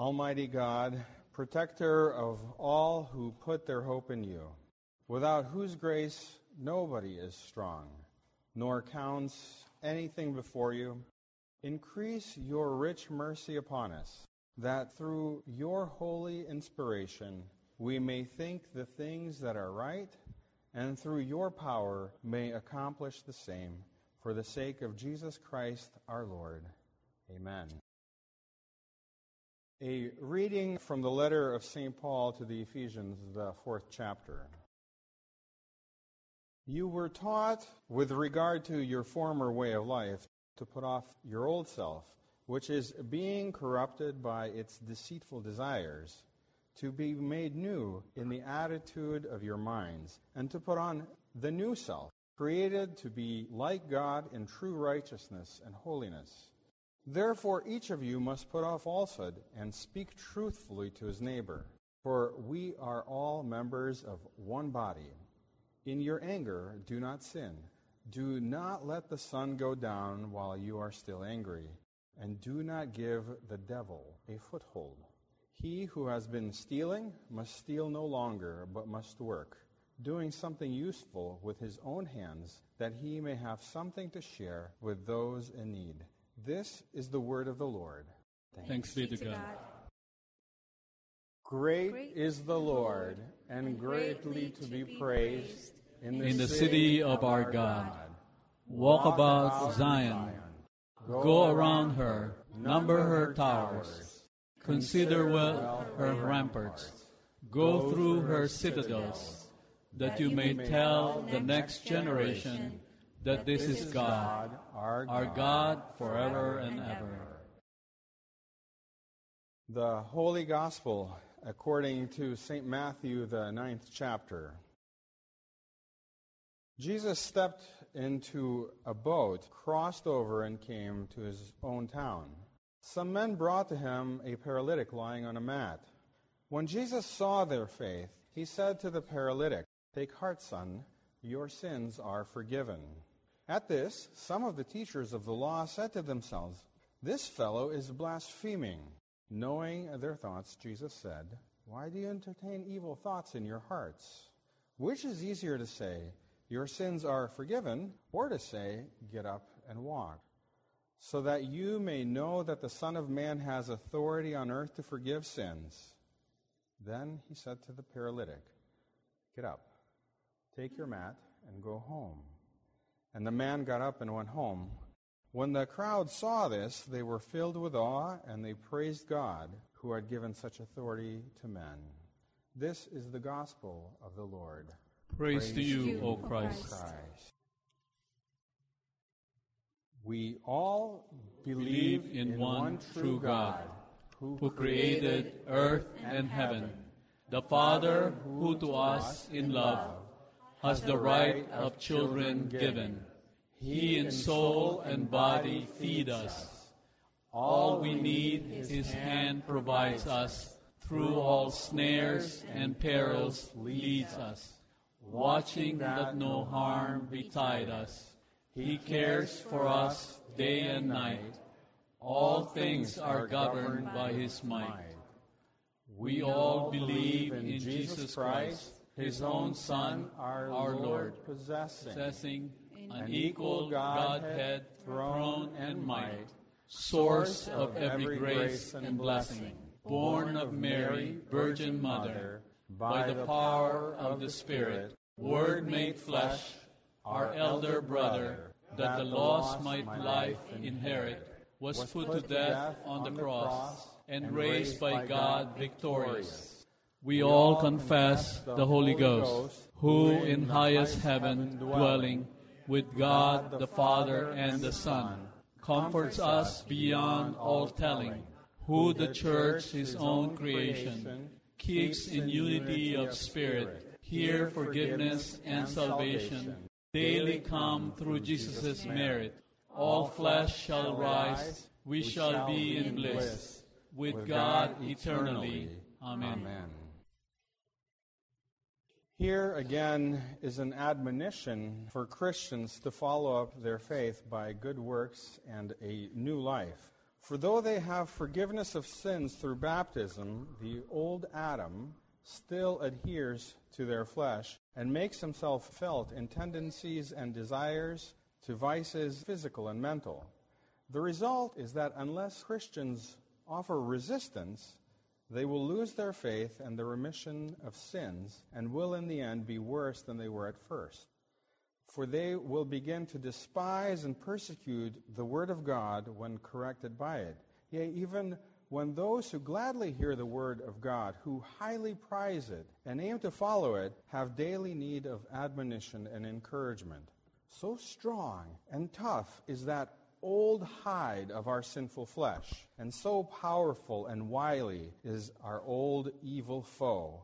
Almighty God, protector of all who put their hope in you, without whose grace nobody is strong, nor counts anything before you, increase your rich mercy upon us, that through your holy inspiration we may think the things that are right, and through your power may accomplish the same, for the sake of Jesus Christ our Lord. Amen. A reading from the letter of St. Paul to the Ephesians, the fourth chapter. You were taught, with regard to your former way of life, to put off your old self, which is being corrupted by its deceitful desires, to be made new in the attitude of your minds, and to put on the new self, created to be like God in true righteousness and holiness. Therefore, each of you must put off falsehood and speak truthfully to his neighbor, for we are all members of one body. In your anger, do not sin. Do not let the sun go down while you are still angry, and do not give the devil a foothold. He who has been stealing must steal no longer, but must work, doing something useful with his own hands, that he may have something to share with those in need. This is the word of the Lord. Thanks, Thanks be to God. God. Great, Great is the Lord, and greatly to be praised in the, in the city of our God. Walk about Zion, go around her, number her towers, consider well her ramparts, go through her citadels, that you may tell the next generation that this is God, our God, our God forever and ever. The Holy Gospel according to St. Matthew, the ninth chapter. Jesus stepped into a boat, crossed over, and came to his own town. Some men brought to him a paralytic lying on a mat. When Jesus saw their faith, he said to the paralytic, Take heart, son, your sins are forgiven. At this, some of the teachers of the law said to themselves, This fellow is blaspheming. Knowing their thoughts, Jesus said, Why do you entertain evil thoughts in your hearts? Which is easier to say, Your sins are forgiven, or to say, Get up and walk? So that you may know that the Son of Man has authority on earth to forgive sins. Then he said to the paralytic, Get up, take your mat, and go home. And the man got up and went home. When the crowd saw this, they were filled with awe, and they praised God, who had given such authority to men. This is the gospel of the Lord. Praise, Praise to you, you, O Christ. Christ. We all believe, believe in, in, one, true God, who, who created earth and heaven, the Father who to us in love has the right of children given. He in soul and body feed us. All we need his hand provides us. Through all snares and perils leads us. Watching that no harm betide us. He cares for us day and night. All things are governed by his might. We all believe in Jesus Christ his own Son, our, our Lord, possessing, possessing an equal Godhead, throne and might, source of every grace and blessing, born of Mary, Virgin Mother, by the power of the Spirit, Word made flesh, our elder brother, that the lost might life inherit, was put to death on the cross, and raised by God victorious we all confess the Holy Ghost, who in highest heaven dwelling with God the Father and the Son, comforts us beyond all telling, who the church, his own creation, keeps in unity of spirit, hear forgiveness and salvation, daily come through Jesus' merit. All flesh shall rise, we shall be in bliss, with God eternally. Amen. Here again is an admonition for Christians to follow up their faith by good works and a new life. For though they have forgiveness of sins through baptism, the old Adam still adheres to their flesh and makes himself felt in tendencies and desires to vices physical and mental. The result is that unless Christians offer resistance, they will lose their faith and the remission of sins and will in the end be worse than they were at first. For they will begin to despise and persecute the word of God when corrected by it. Yea, even when those who gladly hear the word of God, who highly prize it and aim to follow it, have daily need of admonition and encouragement. So strong and tough is that old hide of our sinful flesh, and so powerful and wily is our old evil foe,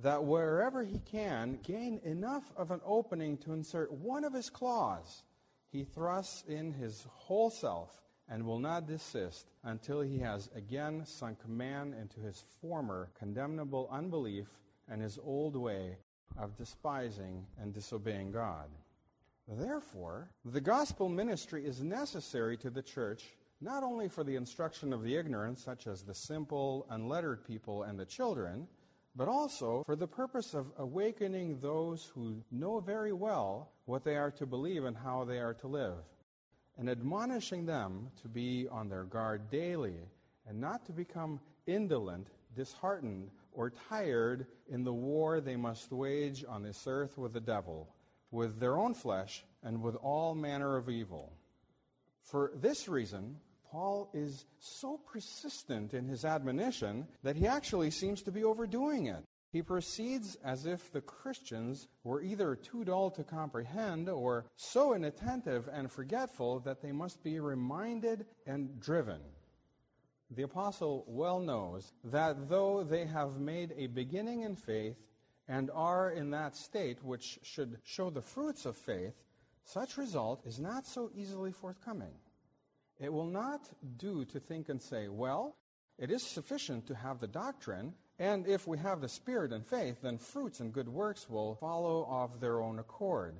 that wherever he can gain enough of an opening to insert one of his claws, he thrusts in his whole self and will not desist until he has again sunk man into his former condemnable unbelief and his old way of despising and disobeying God. Therefore, the gospel ministry is necessary to the church not only for the instruction of the ignorant, such as the simple, unlettered people and the children, but also for the purpose of awakening those who know very well what they are to believe and how they are to live, and admonishing them to be on their guard daily and not to become indolent, disheartened, or tired in the war they must wage on this earth with the devil with their own flesh and with all manner of evil. For this reason, Paul is so persistent in his admonition that he actually seems to be overdoing it. He proceeds as if the Christians were either too dull to comprehend or so inattentive and forgetful that they must be reminded and driven. The apostle well knows that though they have made a beginning in faith and are in that state which should show the fruits of faith, such result is not so easily forthcoming. It will not do to think and say, well, it is sufficient to have the doctrine, and if we have the Spirit and faith, then fruits and good works will follow of their own accord.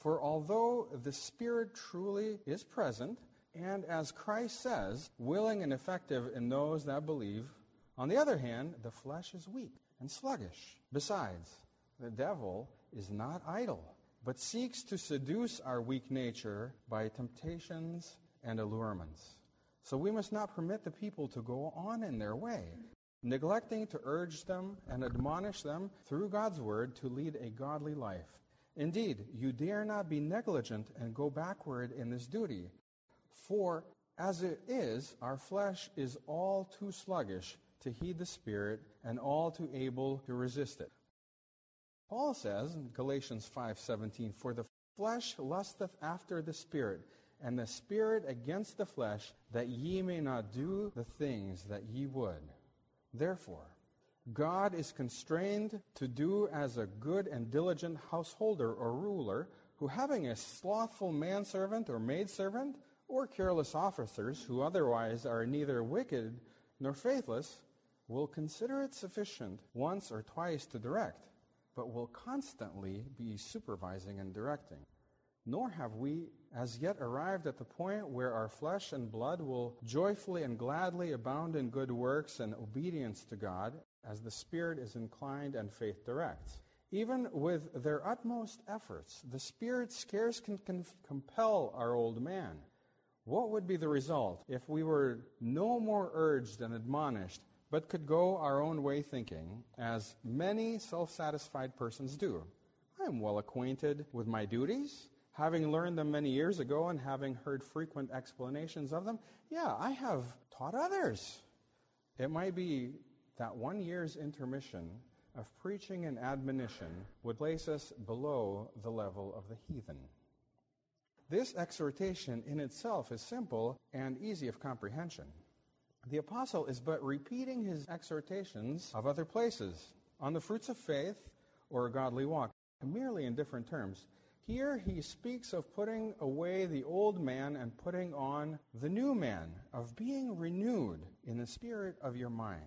For although the Spirit truly is present, and as Christ says, willing and effective in those that believe, on the other hand, the flesh is weak and sluggish. Besides, the devil is not idle, but seeks to seduce our weak nature by temptations and allurements. So we must not permit the people to go on in their way, neglecting to urge them and admonish them through God's word to lead a godly life. Indeed, you dare not be negligent and go backward in this duty. For as it is, our flesh is all too sluggish to heed the Spirit, and all too able to resist it. Paul says in Galatians 5:17, "For the flesh lusteth after the Spirit, and the Spirit against the flesh, that ye may not do the things that ye would." Therefore, God is constrained to do as a good and diligent householder or ruler, who having a slothful manservant or maidservant, or careless officers who otherwise are neither wicked nor faithless, will consider it sufficient once or twice to direct, but will constantly be supervising and directing. Nor have we as yet arrived at the point where our flesh and blood will joyfully and gladly abound in good works and obedience to God as the Spirit is inclined and faith directs. Even with their utmost efforts, the Spirit scarce can, compel our old man. What would be the result if we were no more urged and admonished but could go our own way thinking, as many self satisfied persons do. I am well acquainted with my duties, having learned them many years ago and having heard frequent explanations of them. Yeah, I have taught others. It might be that one year's intermission of preaching and admonition would place us below the level of the heathen. This exhortation in itself is simple and easy of comprehension. The apostle is but repeating his exhortations of other places on the fruits of faith or a godly walk, merely in different terms. Here he speaks of putting away the old man and putting on the new man, of being renewed in the spirit of your mind.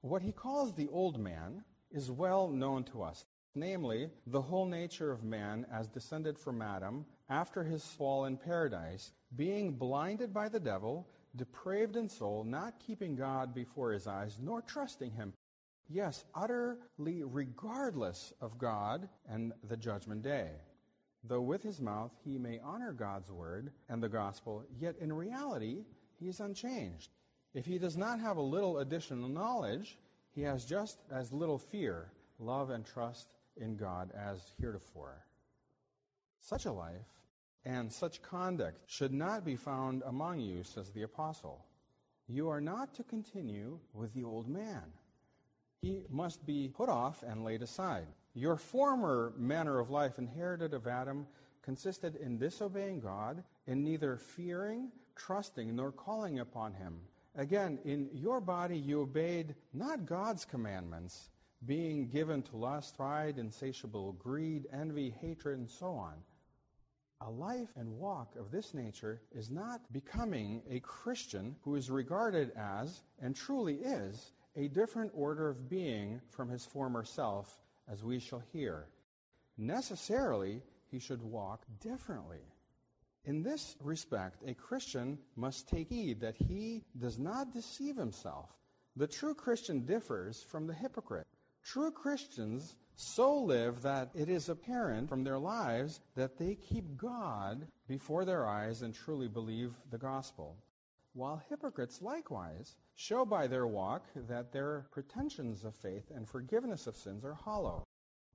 What he calls the old man is well known to us, namely, the whole nature of man as descended from Adam after his fall in paradise, being blinded by the devil depraved in soul, not keeping God before his eyes, nor trusting him. Yes, utterly regardless of God and the judgment day. Though with his mouth he may honor God's word and the gospel, yet in reality he is unchanged. If he does not have a little additional knowledge, he has just as little fear, love, and trust in God as heretofore. Such a life and such conduct should not be found among you, says the apostle. You are not to continue with the old man. He must be put off and laid aside. Your former manner of life inherited of Adam consisted in disobeying God, in neither fearing, trusting, nor calling upon him. Again, in your body you obeyed not God's commandments, being given to lust, pride, insatiable greed, envy, hatred, and so on. A life and walk of this nature is not becoming a Christian who is regarded as, and truly is, a different order of being from his former self, as we shall hear. Necessarily, he should walk differently. In this respect, a Christian must take heed that he does not deceive himself. The true Christian differs from the hypocrite. True Christians so live that it is apparent from their lives that they keep God before their eyes and truly believe the gospel. While hypocrites likewise show by their walk that their pretensions of faith and forgiveness of sins are hollow.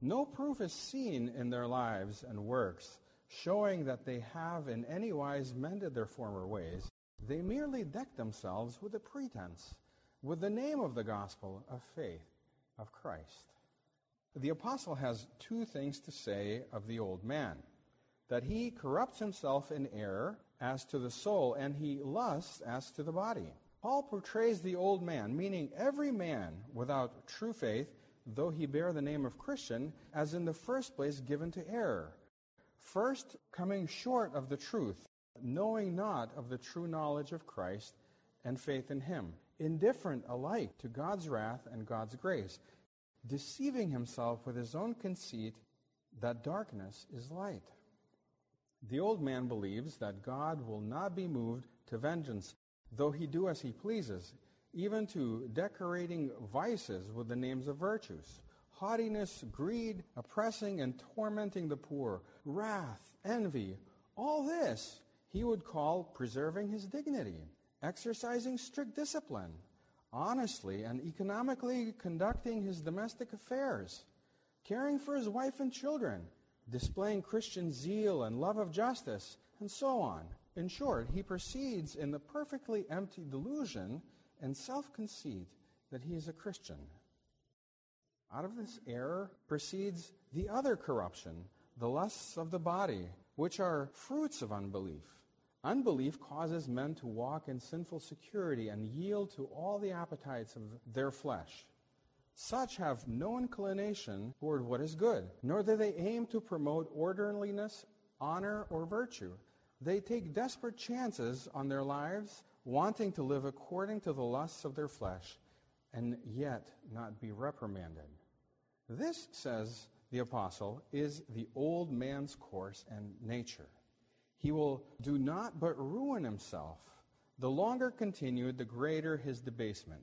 No proof is seen in their lives and works showing that they have in any wise mended their former ways. They merely deck themselves with a pretense, with the name of the gospel of faith of Christ. The apostle has two things to say of the old man that he corrupts himself in error as to the soul, and he lusts as to the body. Paul portrays the old man, meaning every man without true faith, though he bear the name of Christian, as in the first place given to error. First, coming short of the truth, knowing not of the true knowledge of Christ and faith in him, indifferent alike to God's wrath and God's grace, deceiving himself with his own conceit that darkness is light. The old man believes that God will not be moved to vengeance, though he do as he pleases, even to decorating vices with the names of virtues. Haughtiness, greed, oppressing and tormenting the poor, wrath, envy, all this he would call preserving his dignity, exercising strict discipline, honestly and economically conducting his domestic affairs, caring for his wife and children, displaying Christian zeal and love of justice, and so on. In short, he proceeds in the perfectly empty delusion and self conceit that he is a Christian. Out of this error proceeds the other corruption, the lusts of the body, which are fruits of unbelief. Unbelief causes men to walk in sinful security and yield to all the appetites of their flesh. Such have no inclination toward what is good, nor do they aim to promote orderliness, honor, or virtue. They take desperate chances on their lives, wanting to live according to the lusts of their flesh, and yet not be reprimanded. This, says the apostle, is the old man's course and nature. He will do not but ruin himself. The longer continued, the greater his debasement.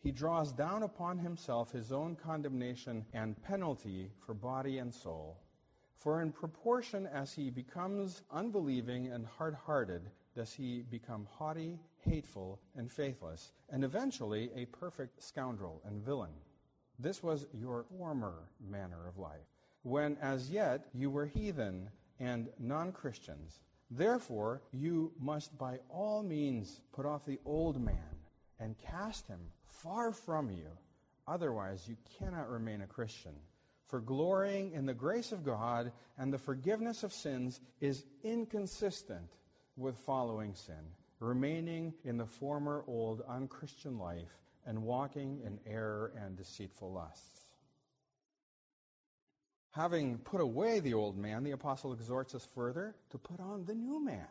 He draws down upon himself his own condemnation and penalty for body and soul. For in proportion as he becomes unbelieving and hard hearted, does he become haughty, hateful, and faithless, and eventually a perfect scoundrel and villain. This was your former manner of life, when as yet you were heathen and non Christians. Therefore, you must by all means put off the old man and cast him far from you. Otherwise, you cannot remain a Christian. For glorying in the grace of God and the forgiveness of sins is inconsistent with following sin, remaining in the former old unchristian life and walking in error and deceitful lusts. Having put away the old man, the apostle exhorts us further to put on the new man.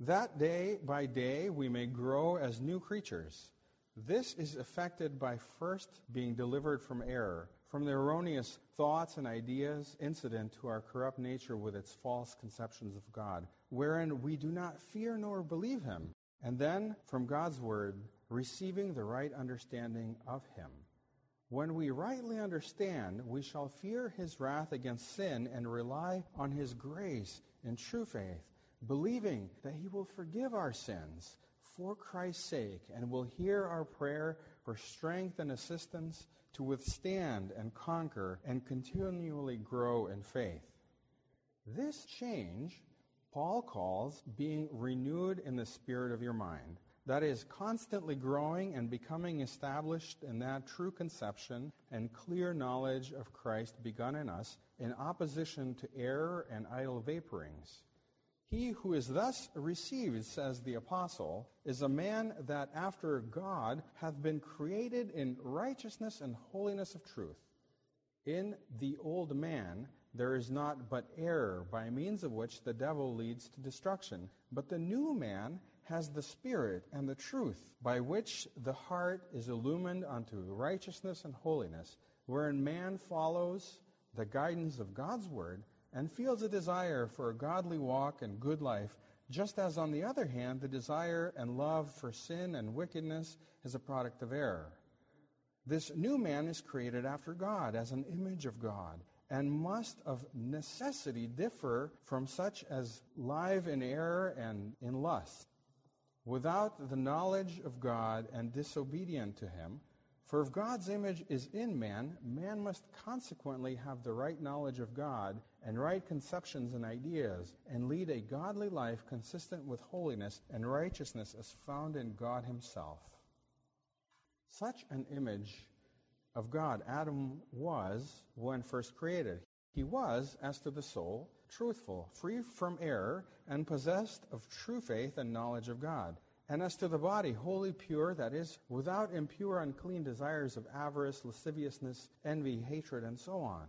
That day by day we may grow as new creatures. This is effected by first being delivered from error, from the erroneous thoughts and ideas incident to our corrupt nature with its false conceptions of God, wherein we do not fear nor believe him, And then, from God's Word, receiving the right understanding of Him. When we rightly understand, we shall fear His wrath against sin and rely on His grace and true faith, believing that He will forgive our sins for Christ's sake and will hear our prayer for strength and assistance to withstand and conquer and continually grow in faith. This change Paul calls being renewed in the spirit of your mind. That is, constantly growing and becoming established in that true conception and clear knowledge of Christ begun in us in opposition to error and idle vaporings. He who is thus received, says the apostle, is a man that after God hath been created in righteousness and holiness of truth. In the old man there is not but error, by means of which the devil leads to destruction. But the new man has the Spirit and the truth, by which the heart is illumined unto righteousness and holiness, wherein man follows the guidance of God's word and feels a desire for a godly walk and good life, just as, on the other hand, the desire and love for sin and wickedness is a product of error. This new man is created after God, as an image of God, and must of necessity differ from such as live in error and in lust, without the knowledge of God and disobedient to him, for if God's image is in man, man must consequently have the right knowledge of God and right conceptions and ideas, and lead a godly life consistent with holiness and righteousness as found in God himself. Such an image of God Adam was when first created. He was, as to the soul, truthful, free from error, and possessed of true faith and knowledge of God. And as to the body, wholly pure, that is, without impure, unclean desires of avarice, lasciviousness, envy, hatred, and so on.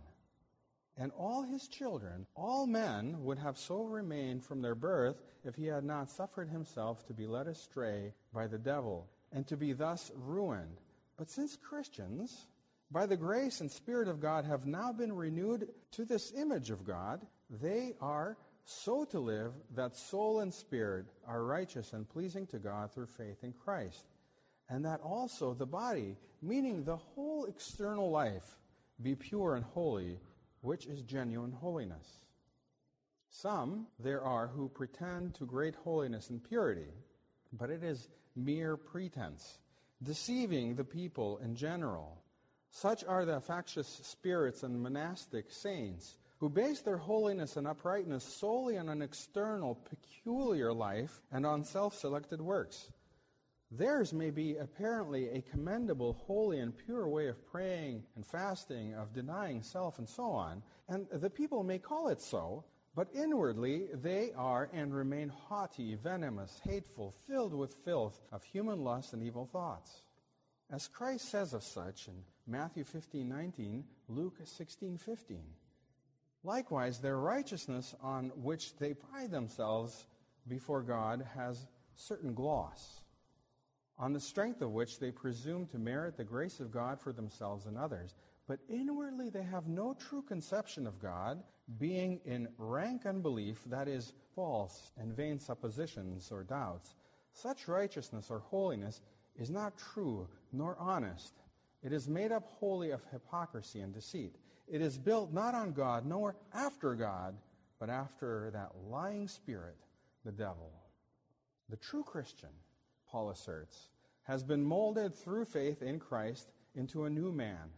And all his children, all men, would have so remained from their birth if he had not suffered himself to be led astray by the devil, and to be thus ruined. But since Christians, by the grace and Spirit of God, have now been renewed to this image of God, they are so to live that soul and spirit are righteous and pleasing to God through faith in Christ. And that also the body, meaning the whole external life, be pure and holy, which is genuine holiness. Some there are who pretend to great holiness and purity, but it is mere pretense, deceiving the people in general. Such are the factious spirits and monastic saints who base their holiness and uprightness solely on an external, peculiar life and on self selected works. Theirs may be apparently a commendable, holy, and pure way of praying and fasting, of denying self, and so on, and the people may call it so, but inwardly they are and remain haughty, venomous, hateful, filled with filth of human lust and evil thoughts. As Christ says of such in Matthew 15, 19, Luke 16, 15. Likewise, their righteousness on which they pride themselves before God has certain gloss, on the strength of which they presume to merit the grace of God for themselves and others. But inwardly they have no true conception of God, being in rank unbelief, that is, false and vain suppositions or doubts. Such righteousness or holiness is not true nor honest. It is made up wholly of hypocrisy and deceit. It is built not on God, nor after God, but after that lying spirit, the devil. The true Christian, Paul asserts, has been molded through faith in Christ into a new man,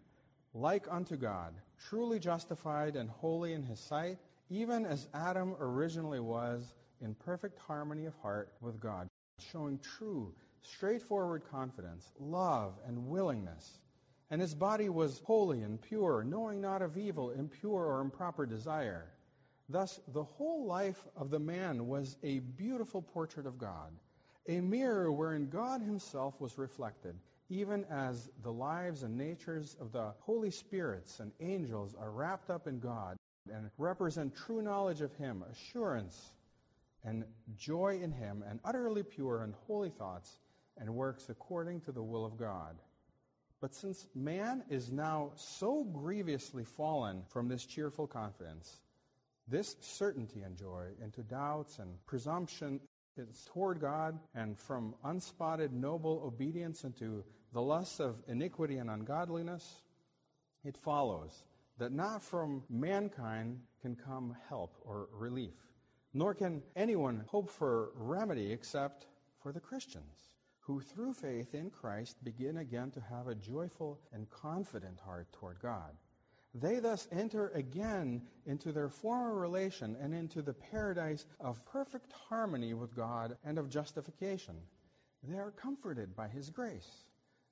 like unto God, truly justified and holy in his sight, even as Adam originally was, in perfect harmony of heart with God, showing true, straightforward confidence, love, and willingness and his body was holy and pure, knowing not of evil, impure, or improper desire. Thus, the whole life of the man was a beautiful portrait of God, a mirror wherein God himself was reflected, even as the lives and natures of the holy spirits and angels are wrapped up in God and represent true knowledge of him, assurance and joy in him, and utterly pure and holy thoughts and works according to the will of God. But since man is now so grievously fallen from this cheerful confidence, this certainty and joy into doubts and presumption It's toward God and from unspotted noble obedience into the lusts of iniquity and ungodliness, it follows that not from mankind can come help or relief, nor can anyone hope for remedy except for the Christians, who through faith in Christ begin again to have a joyful and confident heart toward God. They thus enter again into their former relation and into the paradise of perfect harmony with God and of justification. They are comforted by His grace.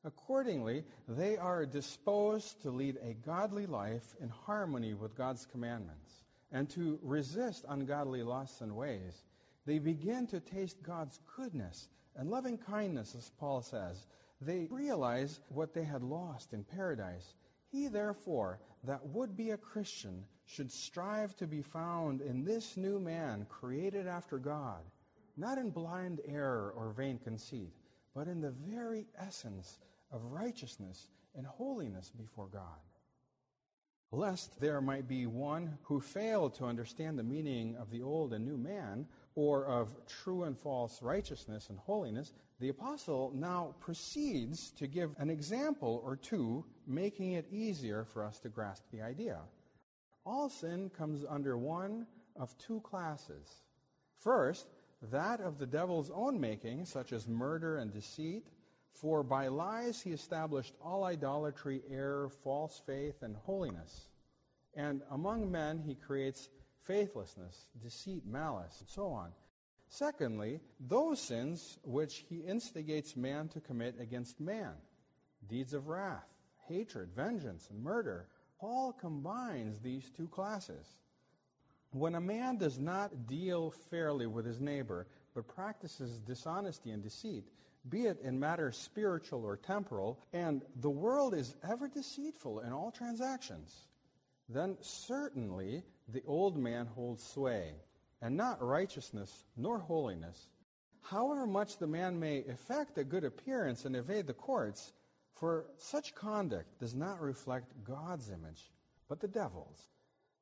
Accordingly, they are disposed to lead a godly life in harmony with God's commandments and to resist ungodly lusts and ways. They begin to taste God's goodness and loving kindness, as Paul says. They realize what they had lost in paradise. He, therefore, that would be a Christian should strive to be found in this new man created after God, not in blind error or vain conceit, but in the very essence of righteousness and holiness before God. Lest there might be one who failed to understand the meaning of the old and new man, or of true and false righteousness and holiness, the apostle now proceeds to give an example or two, making it easier for us to grasp the idea. All sin comes under one of two classes. First, that of the devil's own making, such as murder and deceit, for by lies he established all idolatry, error, false faith, and holiness. And among men he creates faithlessness, deceit, malice, and so on. Secondly, those sins which he instigates man to commit against man deeds of wrath, hatred, vengeance, and murder. Paul combines these two classes. When a man does not deal fairly with his neighbor, but practices dishonesty and deceit, be it in matters spiritual or temporal, and the world is ever deceitful in all transactions, then certainly the old man holds sway, and not righteousness nor holiness. However much the man may effect a good appearance and evade the courts, for such conduct does not reflect God's image, but the devil's.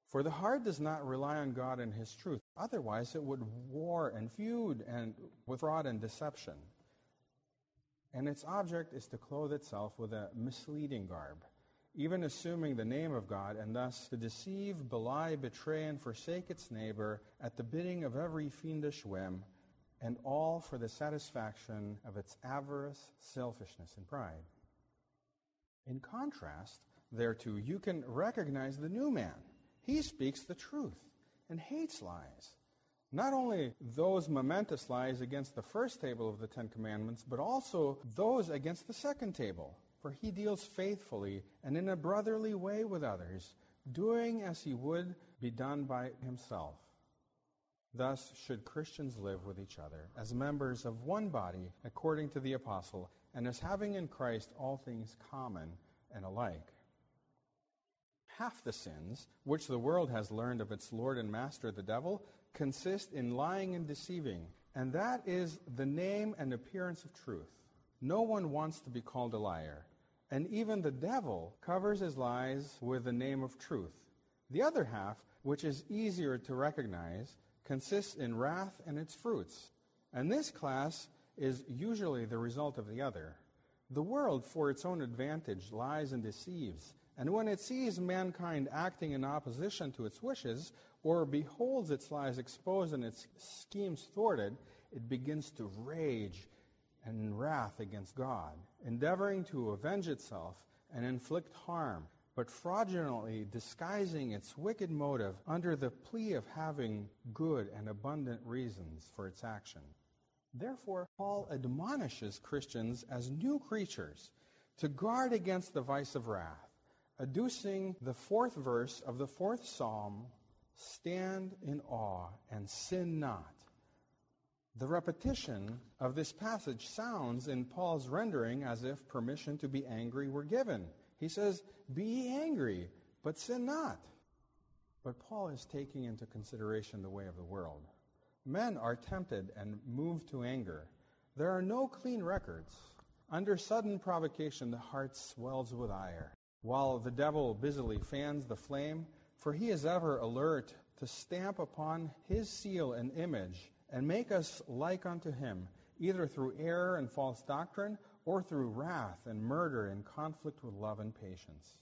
For the heart does not rely on God and his truth. Otherwise, it would war and feud and with fraud and deception and its object is to clothe itself with a misleading garb, even assuming the name of God, and thus to deceive, belie, betray, and forsake its neighbor at the bidding of every fiendish whim, and all for the satisfaction of its avarice, selfishness, and pride. In contrast thereto, you can recognize the new man. He speaks the truth and hates lies not only those momentous lies against the first table of the Ten Commandments, but also those against the second table. For he deals faithfully and in a brotherly way with others, doing as he would be done by himself. Thus should Christians live with each other, as members of one body, according to the apostle, and as having in Christ all things common and alike. Half the sins which the world has learned of its Lord and Master the devil consist in lying and deceiving, and that is the name and appearance of truth. No one wants to be called a liar, and even the devil covers his lies with the name of truth. The other half, which is easier to recognize, consists in wrath and its fruits, and this class is usually the result of the other. The world, for its own advantage, lies and deceives, and when it sees mankind acting in opposition to its wishes, or beholds its lies exposed and its schemes thwarted, it begins to rage and in wrath against God, endeavoring to avenge itself and inflict harm, but fraudulently disguising its wicked motive under the plea of having good and abundant reasons for its action. Therefore, Paul admonishes Christians as new creatures to guard against the vice of wrath, adducing the fourth verse of the fourth psalm Stand in awe and sin not. The repetition of this passage sounds in Paul's rendering as if permission to be angry were given. He says, Be angry, but sin not. But Paul is taking into consideration the way of the world. Men are tempted and moved to anger. There are no clean records. Under sudden provocation, the heart swells with ire. While the devil busily fans the flame, for he is ever alert to stamp upon his seal and image and make us like unto him, either through error and false doctrine, or through wrath and murder in conflict with love and patience.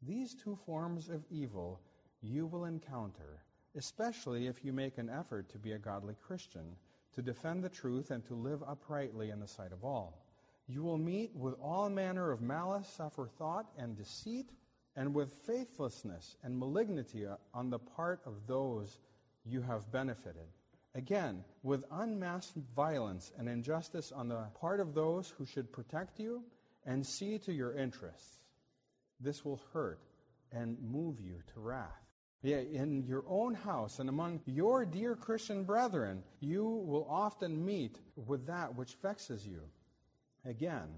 These two forms of evil you will encounter, especially if you make an effort to be a godly Christian, to defend the truth, and to live uprightly in the sight of all. You will meet with all manner of malice, suffer thought, and deceit, and with faithlessness and malignity on the part of those you have benefited. Again, with unmasked violence and injustice on the part of those who should protect you and see to your interests. This will hurt and move you to wrath. Yet in your own house and among your dear Christian brethren, you will often meet with that which vexes you. Again,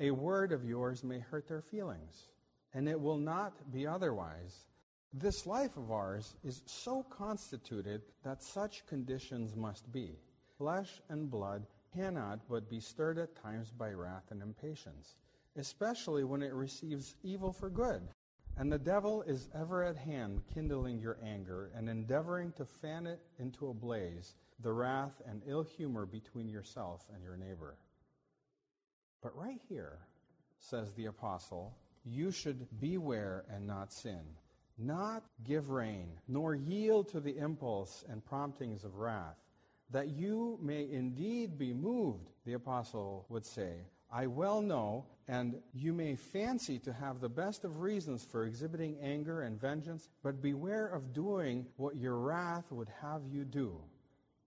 a word of yours may hurt their feelings, and it will not be otherwise. This life of ours is so constituted that such conditions must be. Flesh and blood cannot but be stirred at times by wrath and impatience, especially when it receives evil for good. And the devil is ever at hand, kindling your anger and endeavoring to fan it into a blaze, the wrath and ill humor between yourself and your neighbor. But right here, says the apostle, you should beware and not sin, not give rein, nor yield to the impulse and promptings of wrath, that you may indeed be moved, the apostle would say. I well know, and you may fancy to have the best of reasons for exhibiting anger and vengeance, but beware of doing what your wrath would have you do.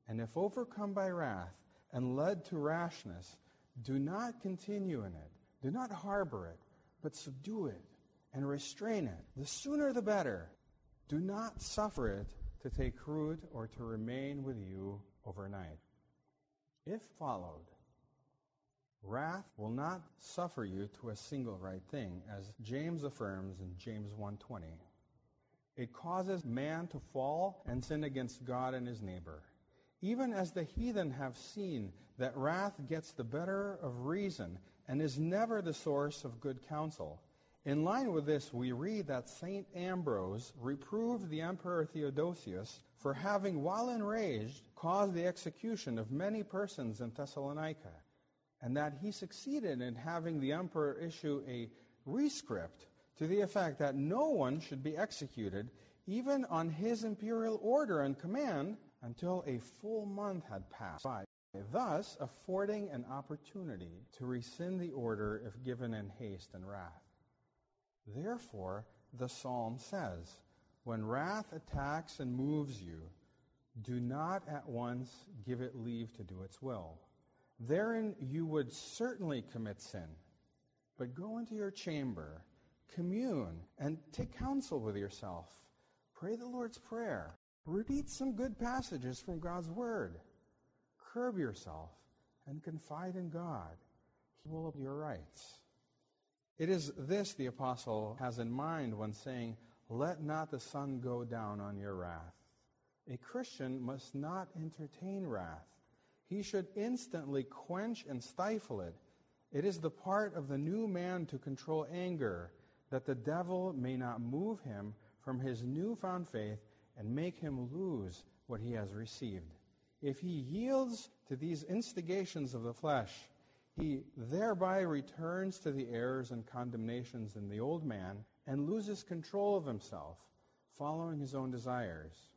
And if overcome by wrath and led to rashness, do not continue in it. Do not harbor it, but subdue it and restrain it. The sooner the better. Do not suffer it to take root or to remain with you overnight. If followed, wrath will not suffer you to a single right thing, as James affirms in James 1:20. It causes man to fall and sin against God and his neighbor even as the heathen have seen that wrath gets the better of reason and is never the source of good counsel. In line with this, we read that St. Ambrose reproved the Emperor Theodosius for having, while enraged, caused the execution of many persons in Thessalonica, and that he succeeded in having the emperor issue a rescript to the effect that no one should be executed, even on his imperial order and command, until a full month had passed by, thus affording an opportunity to rescind the order if given in haste and wrath. Therefore, the psalm says, When wrath attacks and moves you, do not at once give it leave to do its will. Therein you would certainly commit sin. But go into your chamber, commune, and take counsel with yourself. Pray the Lord's Prayer Repeat some good passages from God's Word. Curb yourself and confide in God. He will of your rights. It is this the apostle has in mind when saying, Let not the sun go down on your wrath. A Christian must not entertain wrath. He should instantly quench and stifle it. It is the part of the new man to control anger, that the devil may not move him from his newfound faith and make him lose what he has received. If he yields to these instigations of the flesh, he thereby returns to the errors and condemnations in the old man and loses control of himself, following his own desires.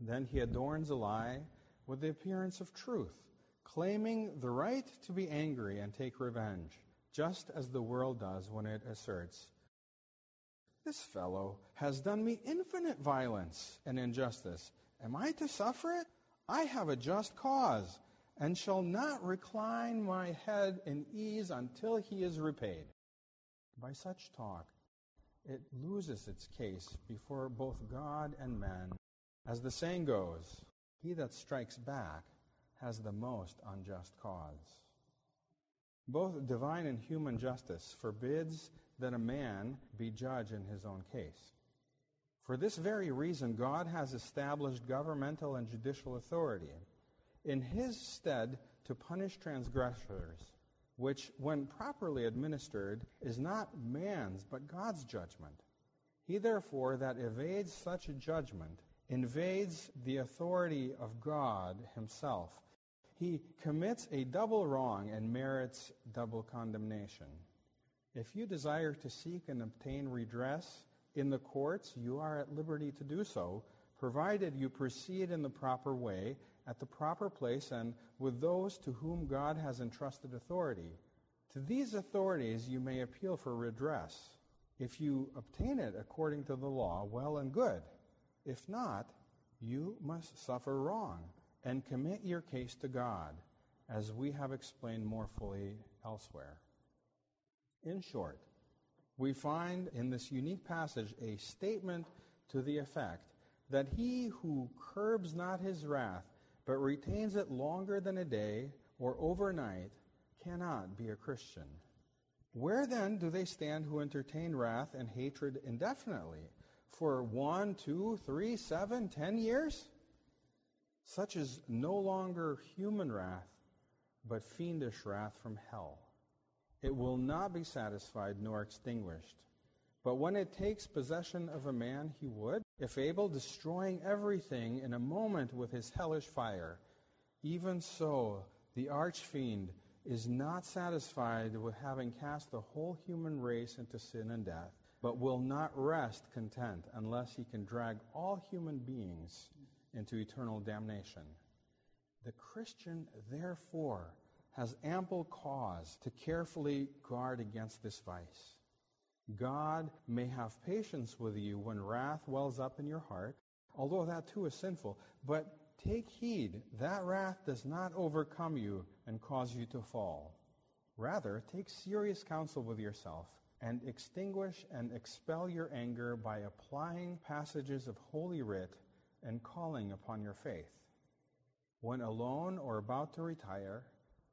Then he adorns a lie with the appearance of truth, claiming the right to be angry and take revenge, just as the world does when it asserts, this fellow has done me infinite violence and injustice. Am I to suffer it? I have a just cause, and shall not recline my head in ease until he is repaid. By such talk, it loses its case before both God and men. As the saying goes, he that strikes back has the most unjust cause. Both divine and human justice forbids that a man be judge in his own case. For this very reason, God has established governmental and judicial authority in his stead to punish transgressors, which, when properly administered, is not man's but God's judgment. He, therefore, that evades such a judgment invades the authority of God himself. He commits a double wrong and merits double condemnation. If you desire to seek and obtain redress in the courts, you are at liberty to do so, provided you proceed in the proper way, at the proper place, and with those to whom God has entrusted authority. To these authorities you may appeal for redress. If you obtain it according to the law, well and good. If not, you must suffer wrong and commit your case to God, as we have explained more fully elsewhere. In short, we find in this unique passage a statement to the effect that he who curbs not his wrath, but retains it longer than a day or overnight, cannot be a Christian. Where then do they stand who entertain wrath and hatred indefinitely? For one, two, three, seven, ten years? Such is no longer human wrath, but fiendish wrath from hell. It will not be satisfied nor extinguished. But when it takes possession of a man, he would, if able, destroying everything in a moment with his hellish fire. Even so, the archfiend is not satisfied with having cast the whole human race into sin and death, but will not rest content unless he can drag all human beings into eternal damnation. The Christian, therefore, has ample cause to carefully guard against this vice. God may have patience with you when wrath wells up in your heart, although that too is sinful, but take heed that wrath does not overcome you and cause you to fall. Rather, take serious counsel with yourself and extinguish and expel your anger by applying passages of Holy Writ and calling upon your faith. When alone or about to retire,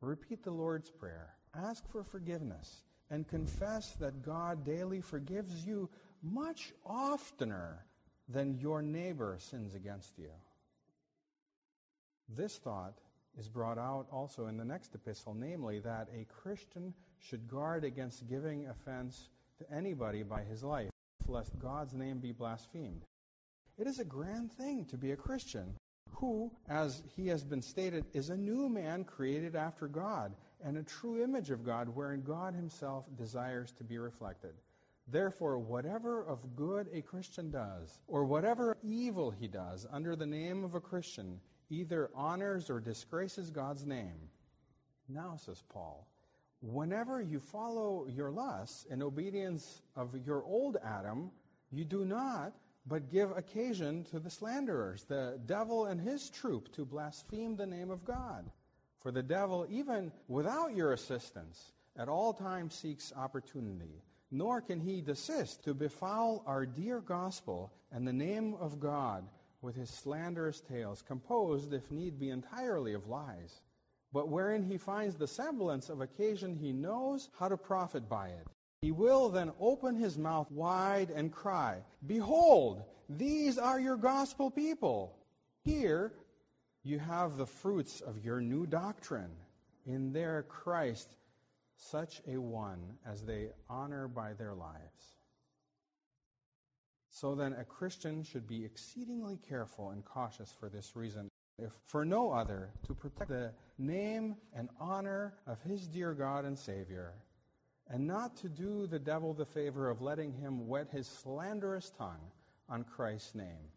repeat the Lord's Prayer, ask for forgiveness, and confess that God daily forgives you much oftener than your neighbor sins against you. This thought is brought out also in the next epistle, namely that a Christian should guard against giving offense to anybody by his life, lest God's name be blasphemed. It is a grand thing to be a Christian who, as he has been stated, is a new man created after God and a true image of God wherein God himself desires to be reflected. Therefore, whatever of good a Christian does, or whatever evil he does under the name of a Christian, either honors or disgraces God's name. Now, says Paul, whenever you follow your lusts in obedience of your old Adam, you do not but give occasion to the slanderers, the devil and his troop, to blaspheme the name of God. For the devil, even without your assistance, at all times seeks opportunity, nor can he desist to befoul our dear gospel and the name of God with his slanderous tales, composed, if need be, entirely of lies. But wherein he finds the semblance of occasion, he knows how to profit by it. He will then open his mouth wide and cry, Behold, these are your gospel people. Here you have the fruits of your new doctrine. In their Christ, such a one as they honor by their lives. So then, a Christian should be exceedingly careful and cautious for this reason, if for no other, to protect the name and honor of his dear God and Savior and not to do the devil the favor of letting him wet his slanderous tongue on Christ's name.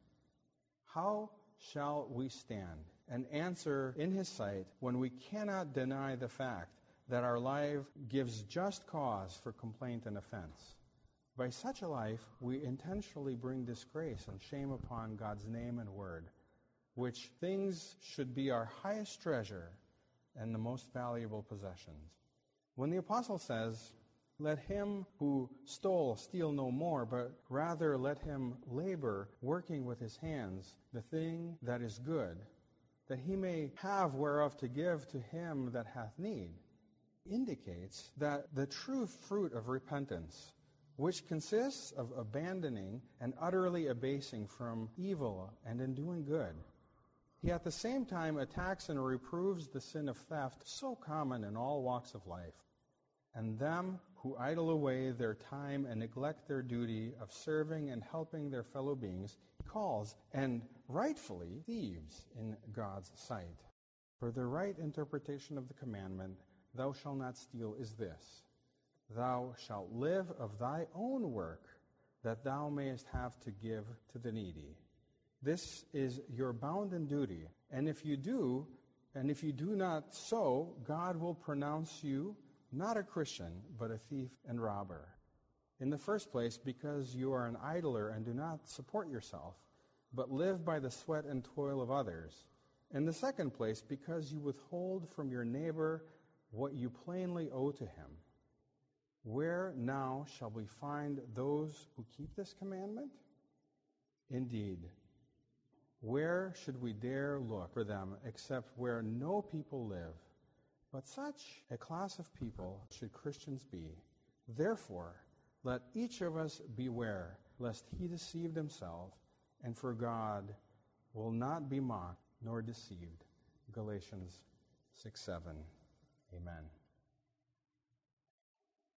How shall we stand and answer in his sight when we cannot deny the fact that our life gives just cause for complaint and offense? By such a life, we intentionally bring disgrace and shame upon God's name and word, which things should be our highest treasure and the most valuable possessions. When the apostle says, let him who stole steal no more, but rather let him labor, working with his hands, the thing that is good, that he may have whereof to give to him that hath need, indicates that the true fruit of repentance, which consists of abandoning and utterly abasing from evil and in doing good, he at the same time attacks and reproves the sin of theft so common in all walks of life and them who idle away their time and neglect their duty of serving and helping their fellow beings, he calls, and rightfully, thieves in God's sight. For the right interpretation of the commandment, thou shalt not steal, is this Thou shalt live of thy own work, that thou mayest have to give to the needy. This is your bounden duty. And if you do, and if you do not so, God will pronounce you not a Christian, but a thief and robber. In the first place, because you are an idler and do not support yourself, but live by the sweat and toil of others. In the second place, because you withhold from your neighbor what you plainly owe to him. Where now shall we find those who keep this commandment? Indeed, where should we dare look for them except where no people live? But such a class of people should Christians be. Therefore, let each of us beware lest he deceive himself, and for God will not be mocked nor deceived. Galatians 6 7. Amen.